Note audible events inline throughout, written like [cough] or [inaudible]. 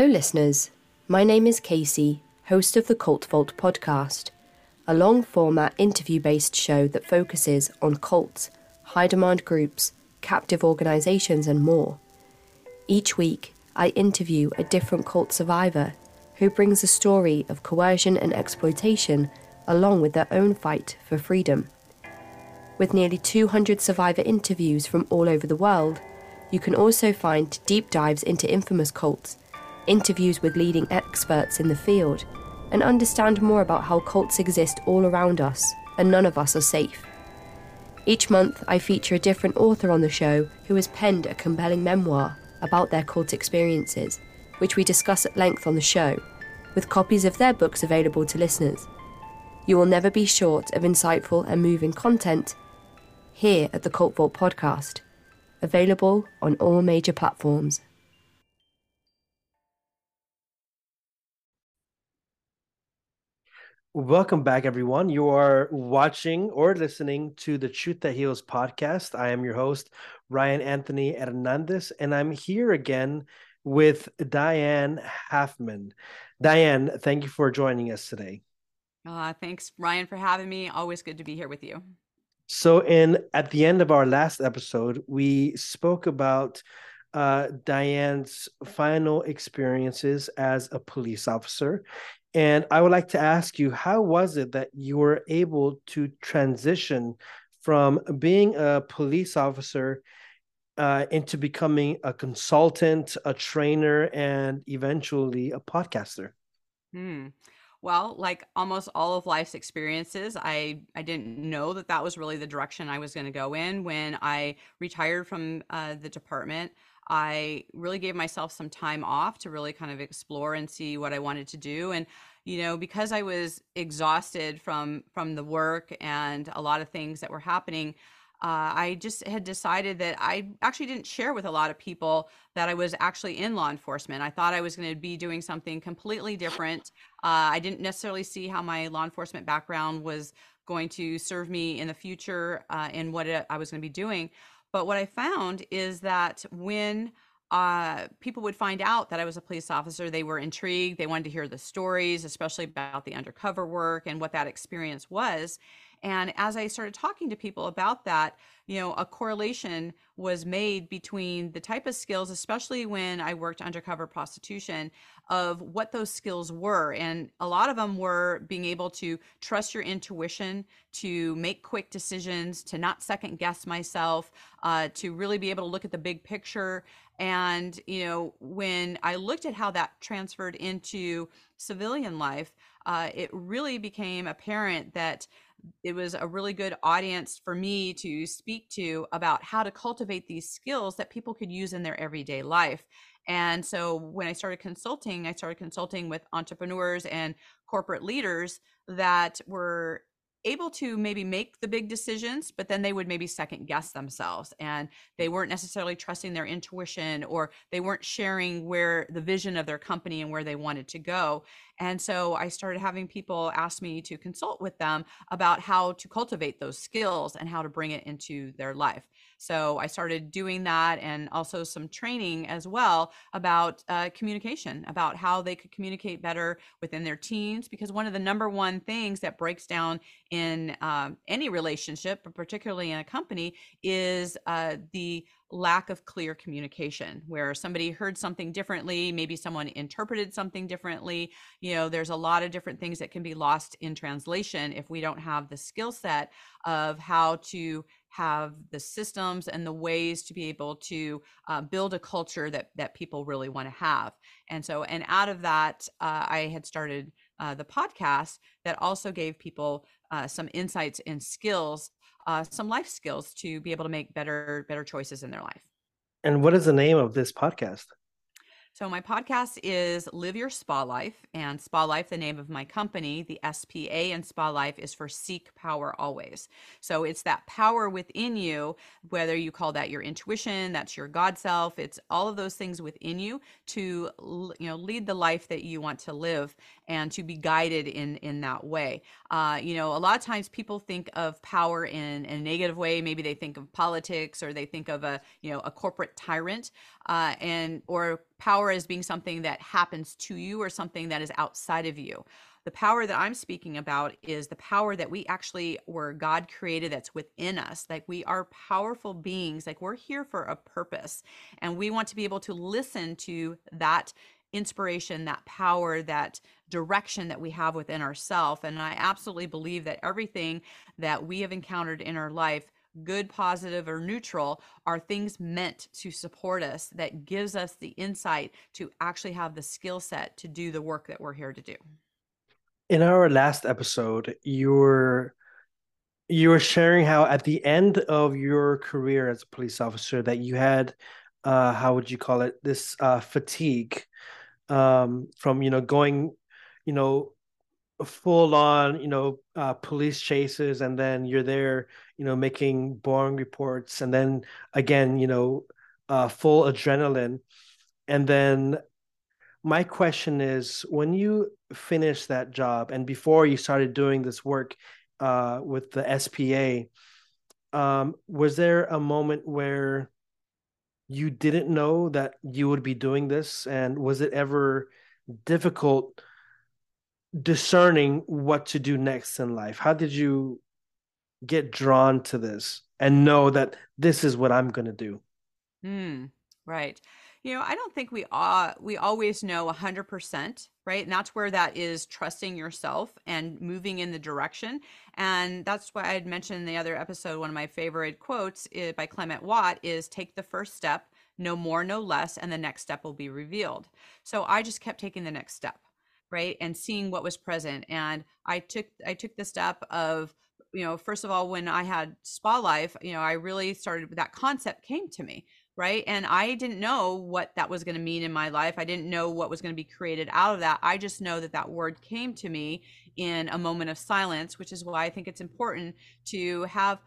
Hello, listeners. My name is Casey, host of the Cult Vault podcast, a long format interview based show that focuses on cults, high demand groups, captive organizations, and more. Each week, I interview a different cult survivor who brings a story of coercion and exploitation along with their own fight for freedom. With nearly 200 survivor interviews from all over the world, you can also find deep dives into infamous cults, interviews with leading experts in the field, and understand more about how cults exist all around us and none of us are safe. Each month, I feature a different author on the show who has penned a compelling memoir about their cult experiences, which we discuss at length on the show, with copies of their books available to listeners. You will never be short of insightful and moving content here at the Cult Vault podcast, available on all major platforms. Welcome back, everyone. You are watching or listening to the Truth That Heals podcast. I am your host, Ryan Anthony Hernandez, and I'm here again with Diane Halfman. Diane, thank you for joining us today. Uh, thanks, Ryan, for having me. Always good to be here with you. So, in at the end of our last episode, we spoke about uh, Diane's final experiences as a police officer. And I would like to ask you, how was it that you were able to transition from being a police officer uh, into becoming a consultant, a trainer, and eventually a podcaster? Hmm. Well, like almost all of life's experiences, I I didn't know that that was really the direction I was going to go in. When I retired from uh, the department, I really gave myself some time off to really kind of explore and see what I wanted to do. And you know, because I was exhausted from from the work and a lot of things that were happening, uh, I just had decided that I actually didn't share with a lot of people that I was actually in law enforcement. I thought I was going to be doing something completely different. Uh, I didn't necessarily see how my law enforcement background was going to serve me in the future uh, in what it, I was going to be doing. But what I found is that when uh, people would find out that I was a police officer. They were intrigued. They wanted to hear the stories, especially about the undercover work and what that experience was. And as I started talking to people about that, you know, a correlation was made between the type of skills, especially when I worked undercover prostitution, of what those skills were. And a lot of them were being able to trust your intuition, to make quick decisions, to not second guess myself, uh, to really be able to look at the big picture. And, you know, when I looked at how that transferred into civilian life, uh, it really became apparent that it was a really good audience for me to speak to about how to cultivate these skills that people could use in their everyday life. And so when I started consulting, I started consulting with entrepreneurs and corporate leaders that were able to maybe make the big decisions, but then they would maybe second guess themselves and they weren't necessarily trusting their intuition or they weren't sharing where the vision of their company and where they wanted to go. And so I started having people ask me to consult with them about how to cultivate those skills and how to bring it into their life. So I started doing that and also some training as well about uh, communication, about how they could communicate better within their teams. Because one of the number one things that breaks down in um, any relationship, but particularly in a company, is uh, the lack of clear communication where somebody heard something differently maybe someone interpreted something differently you know there's a lot of different things that can be lost in translation if we don't have the skill set of how to have the systems and the ways to be able to uh, build a culture that that people really want to have and so and out of that uh, i had started uh, the podcast that also gave people uh, some insights and skills uh, some life skills to be able to make better better choices in their life. And what is the name of this podcast? So my podcast is Live Your Spa Life, and Spa Life, the name of my company, the SPA and Spa Life is for Seek Power Always. So it's that power within you, whether you call that your intuition, that's your God self, it's all of those things within you to you know lead the life that you want to live and to be guided in in that way. Uh, you know, a lot of times people think of power in, in a negative way. Maybe they think of politics or they think of a you know a corporate tyrant, uh, and or power as being something that happens to you or something that is outside of you. The power that I'm speaking about is the power that we actually were God created that's within us. Like we are powerful beings, like we're here for a purpose. And we want to be able to listen to that inspiration, that power, that direction that we have within ourselves. And I absolutely believe that everything that we have encountered in our life good, positive, or neutral are things meant to support us that gives us the insight to actually have the skill set to do the work that we're here to do. In our last episode, you were you were sharing how at the end of your career as a police officer that you had uh how would you call it this uh fatigue um from you know going you know full on you know uh, police chases and then you're there you know making boring reports and then again you know uh, full adrenaline. And then my question is when you finished that job and before you started doing this work uh, with the SPA um, was there a moment where you didn't know that you would be doing this? And was it ever difficult discerning what to do next in life? How did you get drawn to this and know that this is what I'm going to do? Hmm. right. You know, I don't think we uh, we always know 100%, right? And that's where that is trusting yourself and moving in the direction. And that's why I had mentioned in the other episode one of my favorite quotes is, by Clement Watt is take the first step, no more, no less, and the next step will be revealed. So I just kept taking the next step right and seeing what was present and i took i took the step of you know first of all when i had spa life you know i really started that concept came to me right and i didn't know what that was going to mean in my life i didn't know what was going to be created out of that i just know that that word came to me in a moment of silence which is why i think it's important to have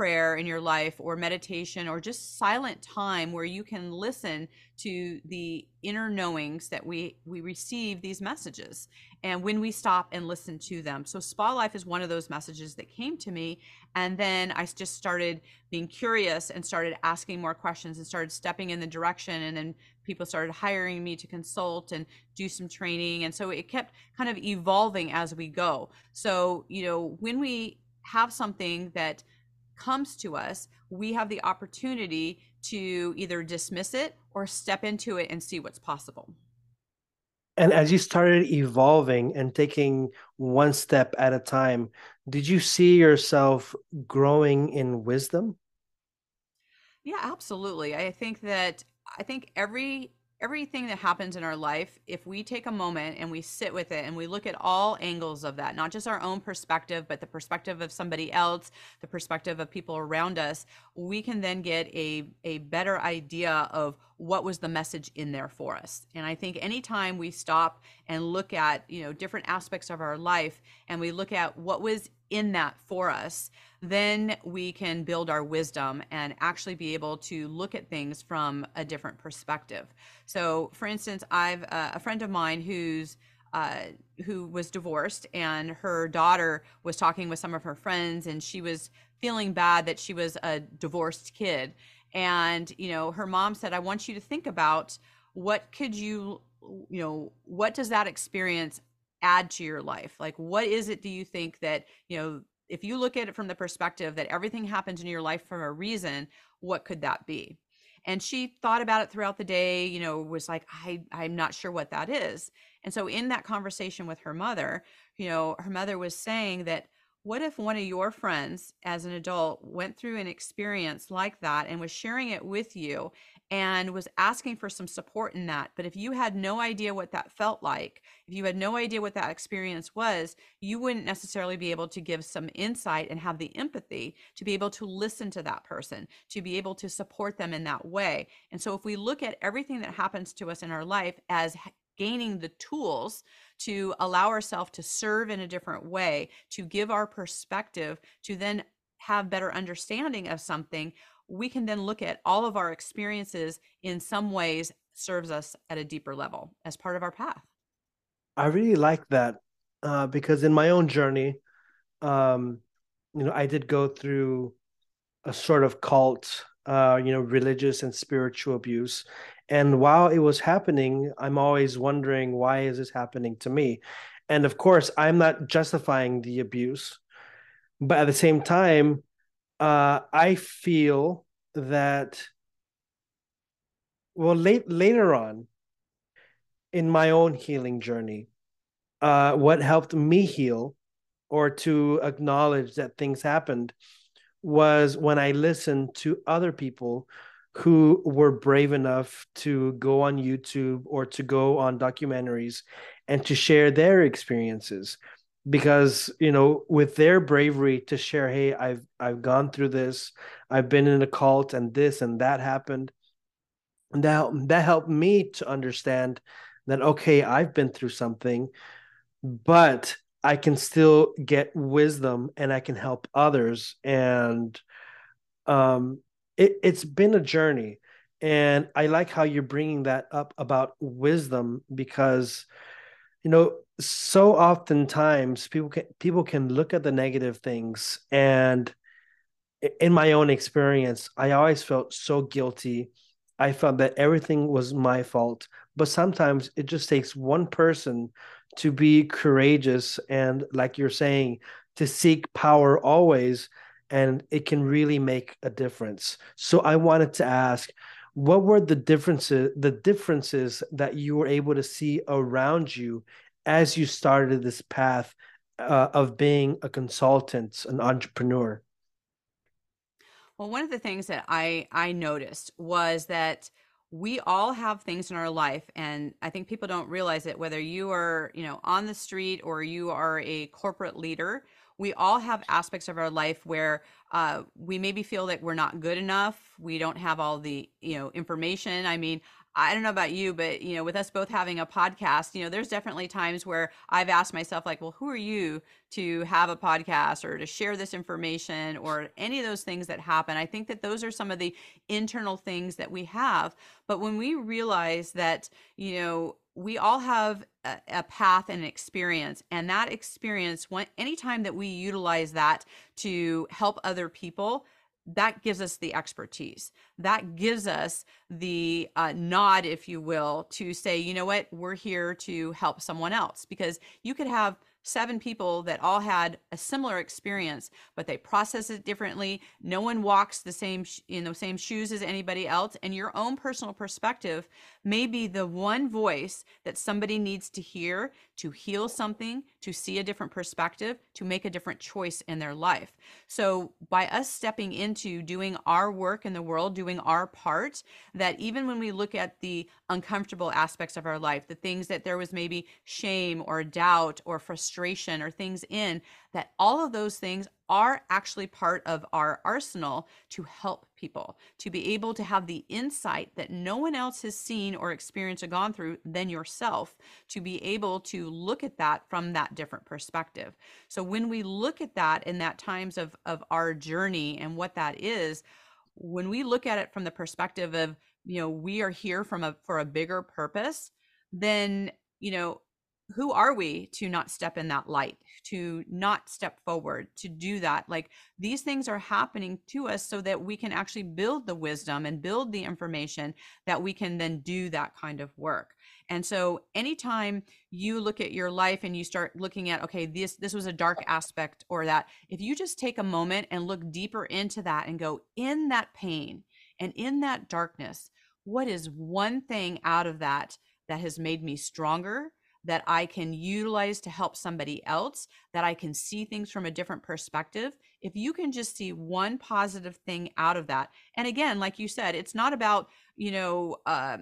prayer in your life or meditation or just silent time where you can listen to the inner knowings that we we receive these messages and when we stop and listen to them. So spa life is one of those messages that came to me and then i just started being curious and started asking more questions and started stepping in the direction and then people started hiring me to consult and do some training and so it kept kind of evolving as we go. So you know when we have something that comes to us, we have the opportunity to either dismiss it or step into it and see what's possible. And as you started evolving and taking one step at a time, did you see yourself growing in wisdom? Yeah, absolutely. I think that I think every everything that happens in our life, if we take a moment and we sit with it and we look at all angles of that, not just our own perspective, but the perspective of somebody else, the perspective of people around us, we can then get a, a better idea of what was the message in there for us. And I think anytime we stop and look at, you know, different aspects of our life and we look at what was in that for us, then we can build our wisdom and actually be able to look at things from a different perspective. So, for instance, I've uh, a friend of mine who's uh, who was divorced, and her daughter was talking with some of her friends, and she was feeling bad that she was a divorced kid. And you know, her mom said, "I want you to think about what could you, you know, what does that experience add to your life? Like, what is it do you think that you know if you look at it from the perspective that everything happens in your life for a reason, what could that be? And she thought about it throughout the day, you know, was like, I, I'm not sure what that is. And so in that conversation with her mother, you know, her mother was saying that what if one of your friends as an adult went through an experience like that and was sharing it with you and was asking for some support in that. But if you had no idea what that felt like, if you had no idea what that experience was, you wouldn't necessarily be able to give some insight and have the empathy to be able to listen to that person, to be able to support them in that way. And so if we look at everything that happens to us in our life as gaining the tools to allow ourselves to serve in a different way, to give our perspective, to then have better understanding of something, we can then look at all of our experiences in some ways serves us at a deeper level as part of our path. I really like that uh, because in my own journey, um, you know, I did go through a sort of cult, uh, you know, religious and spiritual abuse, And while it was happening, I'm always wondering, why is this happening to me? And of course, I'm not justifying the abuse, but at the same time, uh, I feel that, well, late later on in my own healing journey, uh, what helped me heal or to acknowledge that things happened was when I listened to other people who were brave enough to go on YouTube or to go on documentaries and to share their experiences because you know with their bravery to share hey I've I've gone through this I've been in a cult and this and that happened and that that helped me to understand that okay I've been through something but I can still get wisdom and I can help others. And um, it, it's been a journey. And I like how you're bringing that up about wisdom because, you know, so oftentimes people can people can look at the negative things and in my own experience i always felt so guilty. I felt that everything was my fault but sometimes it just takes one person to be courageous and like you're saying to seek power always and it can really make a difference. So i wanted to ask what were the differences the differences that you were able to see around you as you started this path uh, of being a consultant an entrepreneur? Well one of the things that i i noticed was that we all have things in our life and i think people don't realize it whether you are you know on the street or you are a corporate leader we all have aspects of our life where uh, we maybe feel that we're not good enough we don't have all the you know information. I mean I don't know about you, but you know, with us both having a podcast, you know, there's definitely times where I've asked myself, like, well, who are you to have a podcast or to share this information or any of those things that happen? I think that those are some of the internal things that we have. But when we realize that, you know, we all have a, a, path and an experience and that experience when anytime that we utilize that to help other people that gives us the expertise. That gives us the uh, nod if you will to say you know what? We're here to help someone else. Because you could have seven people that all had a similar experience, but they process it differently. No one walks the same in the same shoes as anybody else, and your own personal perspective may be the one voice that somebody needs to hear to heal something, to see a different perspective, to make a different choice in their life. So, by us stepping into doing our work in the world, doing our part, that even when we look at the uncomfortable aspects of our life, the things that there was maybe shame or doubt or frustration or things in, that all of those things are actually part of our arsenal to help people, to be able to have the insight that no one else has seen or experienced or gone through than yourself, to be able to look at that from that different perspective. So when we look at that in that times of, of our journey and what that is, when we look at it from the perspective of, you know, we are here from a for a bigger purpose, then, you know, who are we to not step in that light to not step forward to do that? Like these things are happening to us so that we can actually build the wisdom and build the information that we can then do that kind of work. And so anytime you look at your life and you start looking at okay this this was a dark aspect or that if you just take a moment and look deeper into that and go in that pain and in that darkness what is one thing out of that that has made me stronger that I can utilize to help somebody else, that I can see things from a different perspective. If you can just see one positive thing out of that. And again, like you said, it's not about, you know, uh,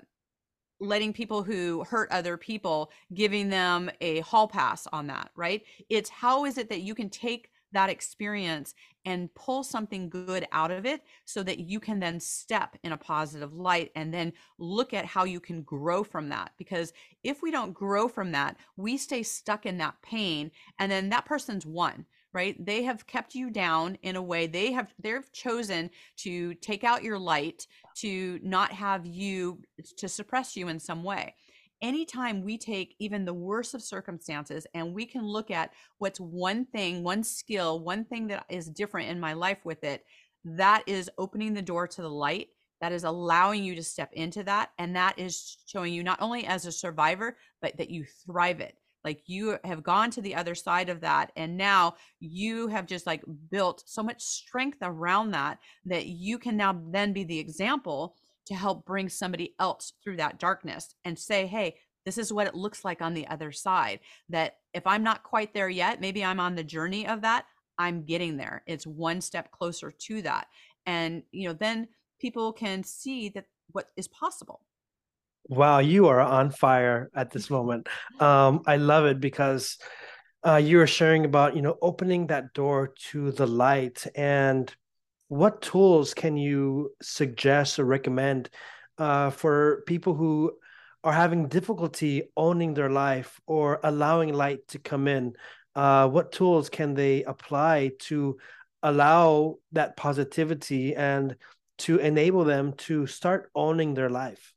letting people who hurt other people giving them a hall pass on that right it's how is it that you can take that experience and pull something good out of it so that you can then step in a positive light and then look at how you can grow from that. Because if we don't grow from that we stay stuck in that pain and then that person's won right? They have kept you down in a way they have they've chosen to take out your light to not have you to suppress you in some way anytime we take even the worst of circumstances and we can look at what's one thing, one skill, one thing that is different in my life with it, that is opening the door to the light that is allowing you to step into that and that is showing you not only as a survivor but that you thrive it. Like you have gone to the other side of that and now you have just like built so much strength around that that you can now then be the example to help bring somebody else through that darkness and say hey this is what it looks like on the other side that if i'm not quite there yet maybe i'm on the journey of that i'm getting there it's one step closer to that and you know then people can see that what is possible Wow, you are on fire at this moment. [laughs] Um, I love it because uh, you were sharing about, you know, opening that door to the light. And what tools can you suggest or recommend uh, for people who are having difficulty owning their life or allowing light to come in? Uh, what tools can they apply to allow that positivity and to enable them to start owning their life?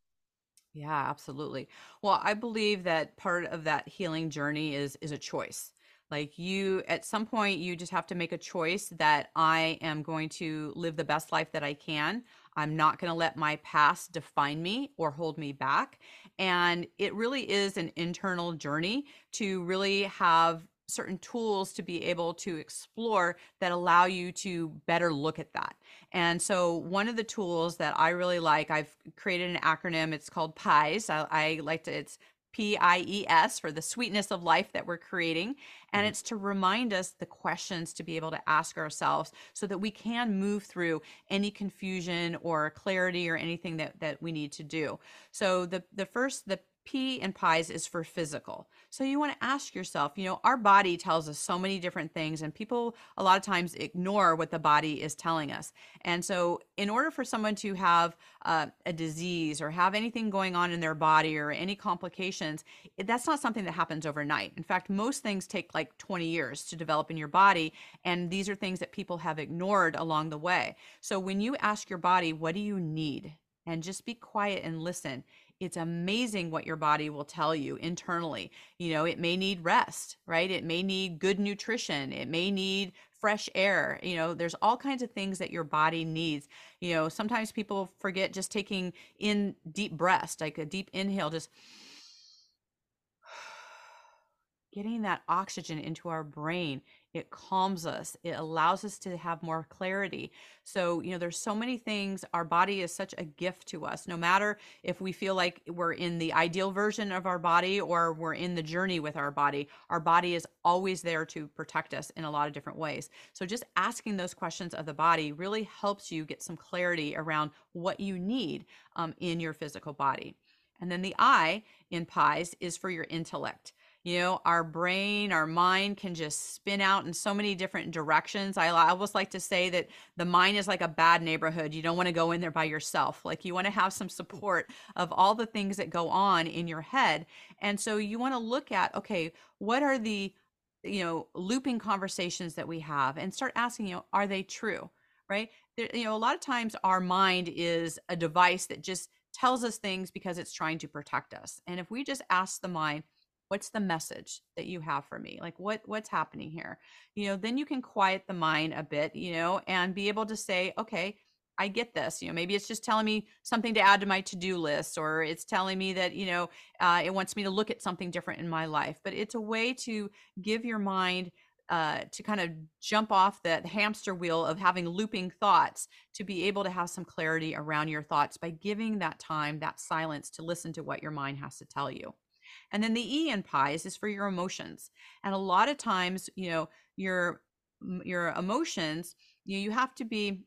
Yeah, absolutely. Well, I believe that part of that healing journey is is a choice. Like you at some point you just have to make a choice that I am going to live the best life that I can. I'm not going to let my past define me or hold me back. And it really is an internal journey to really have certain tools to be able to explore that allow you to better look at that. And so, one of the tools that I really like, I've created an acronym. It's called PIES. I, I like to, it's P I E S for the sweetness of life that we're creating. And mm-hmm. it's to remind us the questions to be able to ask ourselves so that we can move through any confusion or clarity or anything that, that we need to do. So the the first the P and PIES is for physical. So you want to ask yourself, you know, our body tells us so many different things, and people a lot of times ignore what the body is telling us. And so, in order for someone to have uh, a disease or have anything going on in their body or any complications, that's not something that happens overnight. In fact, most things take like 20 years to develop in your body, and these are things that people have ignored along the way. So, when you ask your body, what do you need? And just be quiet and listen it's amazing what your body will tell you internally. You know, it may need rest, right? It may need good nutrition. It may need fresh air. You know, there's all kinds of things that your body needs. You know, sometimes people forget just taking in deep breaths, like a deep inhale, just [sighs] getting that oxygen into our brain it calms us it allows us to have more clarity. So you know there's so many things our body is such a gift to us no matter if we feel like we're in the ideal version of our body or we're in the journey with our body our body is always there to protect us in a lot of different ways. So just asking those questions of the body really helps you get some clarity around what you need um, in your physical body. And then the I in PIES is for your intellect you know our brain our mind can just spin out in so many different directions. I, always like to say that the mind is like a bad neighborhood. You don't want to go in there by yourself. Like you want to have some support of all the things that go on in your head. And so you want to look at okay what are the you know looping conversations that we have and start asking you know are they true right? There, you know a lot of times our mind is a device that just tells us things because it's trying to protect us. And if we just ask the mind what's the message that you have for me like what what's happening here you know then you can quiet the mind a bit you know and be able to say okay I get this. You know, maybe it's just telling me something to add to my to-do list, or it's telling me that you know uh, it wants me to look at something different in my life. But it's a way to give your mind uh, to kind of jump off the hamster wheel of having looping thoughts to be able to have some clarity around your thoughts by giving that time, that silence to listen to what your mind has to tell you. And then the E in PIES is for your emotions. And a lot of times, you know, your your emotions, you you have to be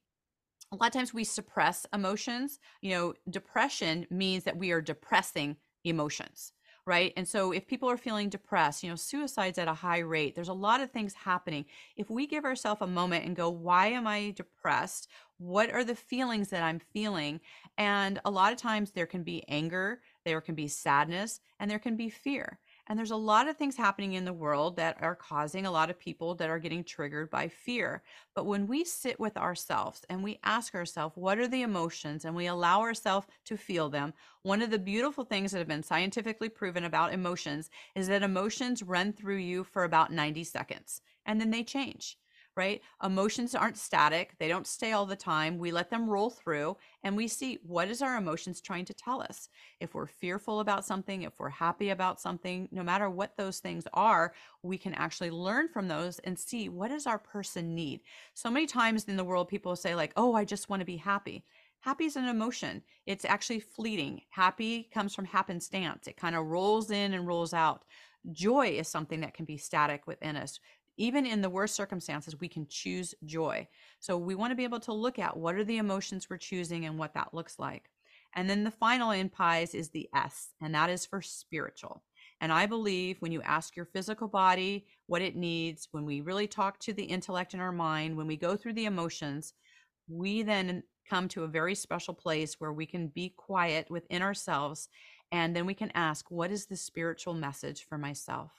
a lot of times we suppress emotions. You know, depression means that we are depressing emotions right? And so if people are feeling depressed, you know, suicide's at a high rate, there's a lot of things happening. If we give ourselves a moment and go, why am I depressed? What are the feelings that I'm feeling? And a lot of times there can be anger, there can be sadness, and there can be fear. And there's a lot of things happening in the world that are causing a lot of people that are getting triggered by fear. But when we sit with ourselves and we ask ourselves, what are the emotions, and we allow ourselves to feel them, one of the beautiful things that have been scientifically proven about emotions is that emotions run through you for about 90 seconds and then they change right? Emotions aren't static, they don't stay all the time. We let them roll through and we see what is our emotions trying to tell us. If we're fearful about something, if we're happy about something, no matter what those things are, we can actually learn from those and see what does our person need. So many times in the world people say like, "Oh, I just want to be happy." Happy is an emotion. It's actually fleeting. Happy comes from happenstance. It kind of rolls in and rolls out. Joy is something that can be static within us even in the worst circumstances, we can choose joy. So we want to be able to look at what are the emotions we're choosing and what that looks like. And then the final in pies is the S, and that is for spiritual. And I believe when you ask your physical body what it needs, when we really talk to the intellect in our mind, when we go through the emotions, we then come to a very special place where we can be quiet within ourselves. And then we can ask, what is the spiritual message for myself?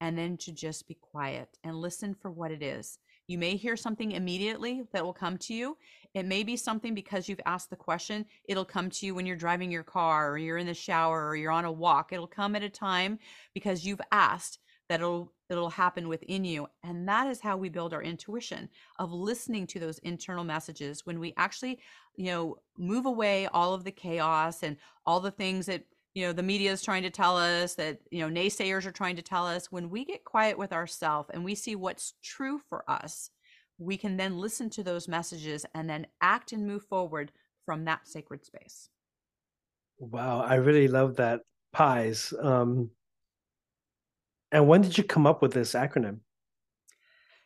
And then to just be quiet and listen for what it is. You may hear something immediately that will come to you. It may be something because you've asked the question. It'll come to you when you're driving your car or you're in the shower or you're on a walk. It'll come at a time because you've asked that it'll it'll happen within you. And that is how we build our intuition of listening to those internal messages when we actually, you know, move away all of the chaos and all the things that you know the media is trying to tell us that you know naysayers are trying to tell us. When we get quiet with ourselves and we see what's true for us we can then listen to those messages and then act and move forward from that sacred space. Wow i really love that pies um and when did you come up with this acronym?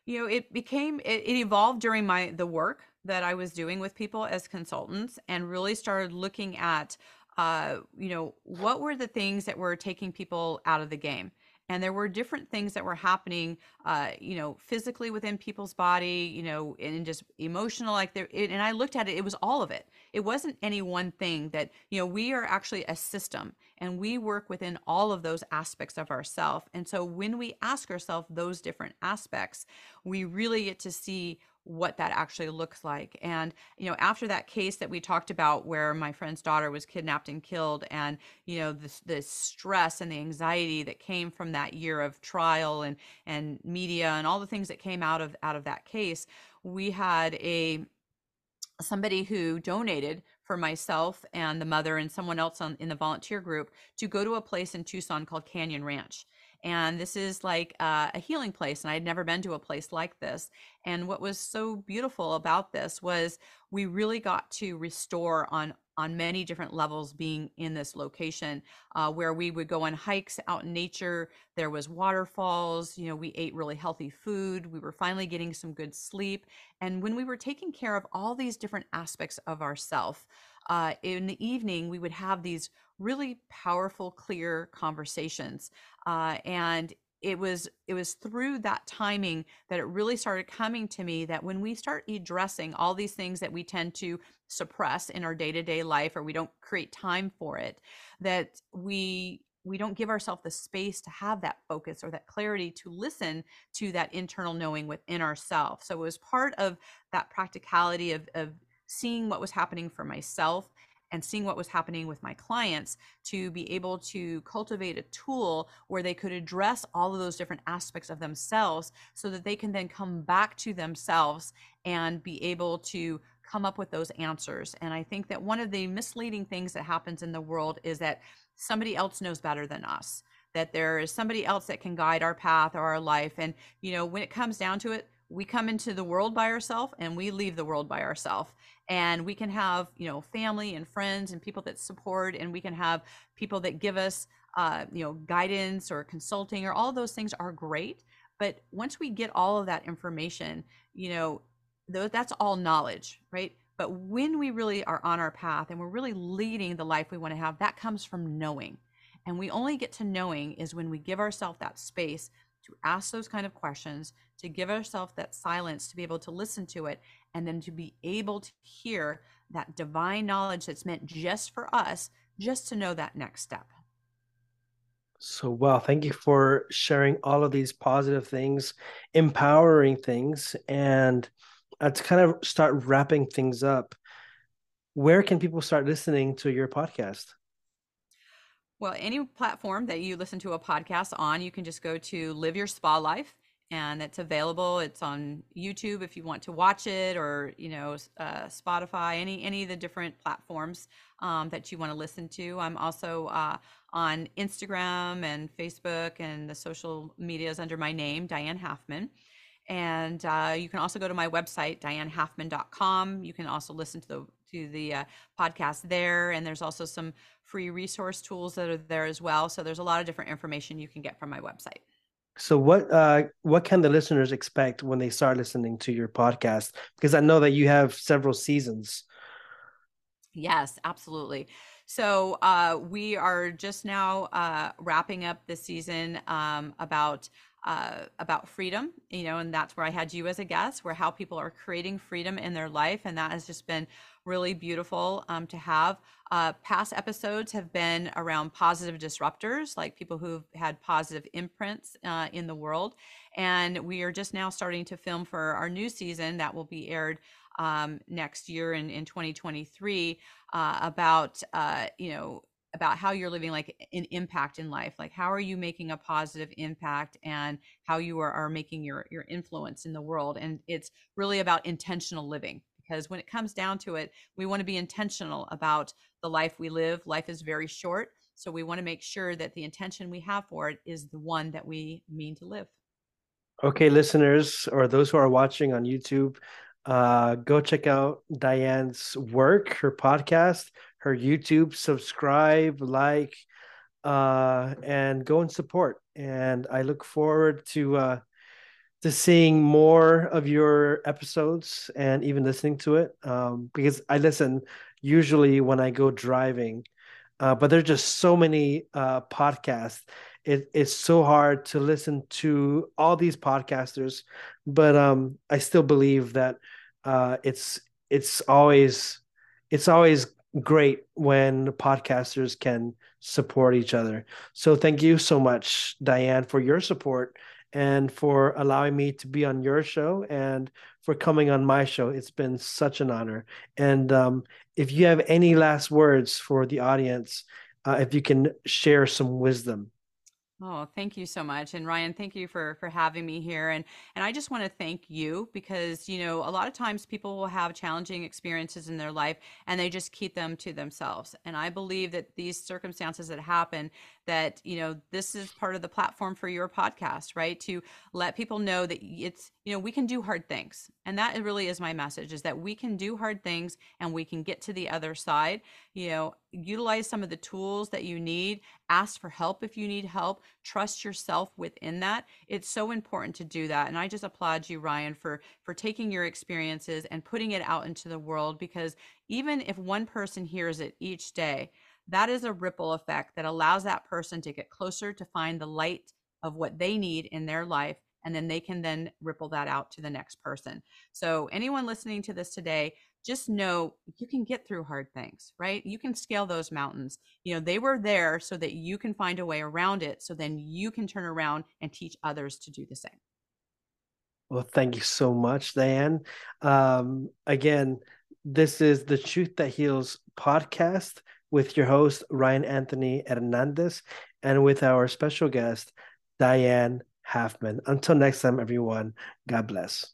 You know it became it, it evolved during my the work that i was doing with people as consultants and really started looking at uh, you know, what were the things that were taking people out of the game? And there were different things that were happening, uh, you know, physically within people's body, you know, and just emotional. Like there, and I looked at it; it was all of it. It wasn't any one thing. That you know, we are actually a system, and we work within all of those aspects of ourself. And so, when we ask ourselves those different aspects, we really get to see what that actually looks like. And, you know, after that case that we talked about where my friend's daughter was kidnapped and killed, and, you know, the, the stress and the anxiety that came from that year of trial and, and media and all the things that came out of, out of that case, we had a, somebody who donated for myself and the mother and someone else on, in the volunteer group to go to a place in Tucson called Canyon Ranch and this is like uh, a healing place and i had never been to a place like this and what was so beautiful about this was we really got to restore on on many different levels being in this location uh, where we would go on hikes out in nature there was waterfalls you know we ate really healthy food we were finally getting some good sleep and when we were taking care of all these different aspects of ourself uh, in the evening we would have these really powerful clear conversations uh, and it was it was through that timing that it really started coming to me that when we start addressing all these things that we tend to suppress in our day-to-day life or we don't create time for it that we we don't give ourselves the space to have that focus or that clarity to listen to that internal knowing within ourselves so it was part of that practicality of, of seeing what was happening for myself and seeing what was happening with my clients to be able to cultivate a tool where they could address all of those different aspects of themselves so that they can then come back to themselves and be able to come up with those answers. And I think that one of the misleading things that happens in the world is that somebody else knows better than us that there is somebody else that can guide our path or our life and you know when it comes down to it we come into the world by ourselves and we leave the world by ourselves and we can have you know family and friends and people that support and we can have people that give us uh, you know guidance or consulting or all those things are great but once we get all of that information you know th- that's all knowledge right? But when we really are on our path and we're really leading the life we want to have that comes from knowing and we only get to knowing is when we give ourselves that space to ask those kind of questions, to give ourselves that silence, to be able to listen to it, and then to be able to hear that divine knowledge that's meant just for us, just to know that next step. So, well, thank you for sharing all of these positive things, empowering things. And to kind of start wrapping things up, where can people start listening to your podcast? Well, any platform that you listen to a podcast on, you can just go to Live Your Spa Life and it's available. It's on YouTube if you want to watch it, or you know, uh, Spotify, any any of the different platforms um, that you want to listen to. I'm also uh, on Instagram and Facebook and the social medias under my name, Diane Halfman. And uh, you can also go to my website, dianehalfman.com. You can also listen to the to the uh, podcast there, and there's also some free resource tools that are there as well. So there's a lot of different information you can get from my website. So what uh what can the listeners expect when they start listening to your podcast? Because I know that you have several seasons. Yes, absolutely. So uh, we are just now uh, wrapping up the season um, about uh, about freedom, you know, and that's where I had you as a guest, where how people are creating freedom in their life, and that has just been really beautiful um, to have. Uh, past episodes have been around positive disruptors, like people who've had positive imprints uh, in the world, and we are just now starting to film for our new season that will be aired um, next year in in 2023 uh, about uh, you know about how you're living like an impact in life. Like how are you making a positive impact and how you are, are making your your influence in the world? And it's really about intentional living because when it comes down to it we want to be intentional about the life we live life is very short so we want to make sure that the intention we have for it is the one that we mean to live okay listeners or those who are watching on youtube uh, go check out diane's work her podcast her YouTube, subscribe, like, uh, and go and support. And I look forward to uh, to seeing more of your episodes and even listening to it um, because I listen usually when I go driving. Uh, but there's just so many uh, podcasts. It, it's so hard to listen to all these podcasters, but um, I still believe that uh, it's it's always it's always great when podcasters can support each other. So thank you so much, Diane, for your support and for allowing me to be on your show and for coming on my show. It's been such an honor. And um, if you have any last words for the audience, uh, if you can share some wisdom. Oh, thank you so much. And Ryan, thank you for for having me here. And and I just want to thank you because, you know, a lot of times people will have challenging experiences in their life and they just keep them to themselves. And I believe that these circumstances that happen that, you know, this is part of the platform for your podcast, right? To let people know that it's, you know, we can do hard things. And that really is my message is that we can do hard things and we can get to the other side. You know, utilize some of the tools that you need, ask for help if you need help, trust yourself within that. It's so important to do that. And I just applaud you, Ryan, for for taking your experiences and putting it out into the world because even if one person hears it each day, that is a ripple effect that allows that person to get closer to find the light of what they need in their life and then they can then ripple that out to the next person so anyone listening to this today just know you can get through hard things right you can scale those mountains you know they were there so that you can find a way around it so then you can turn around and teach others to do the same well thank you so much diane um, again this is the truth that heals podcast with your host, Ryan Anthony Hernandez, and with our special guest, Diane Halfman. Until next time, everyone, God bless.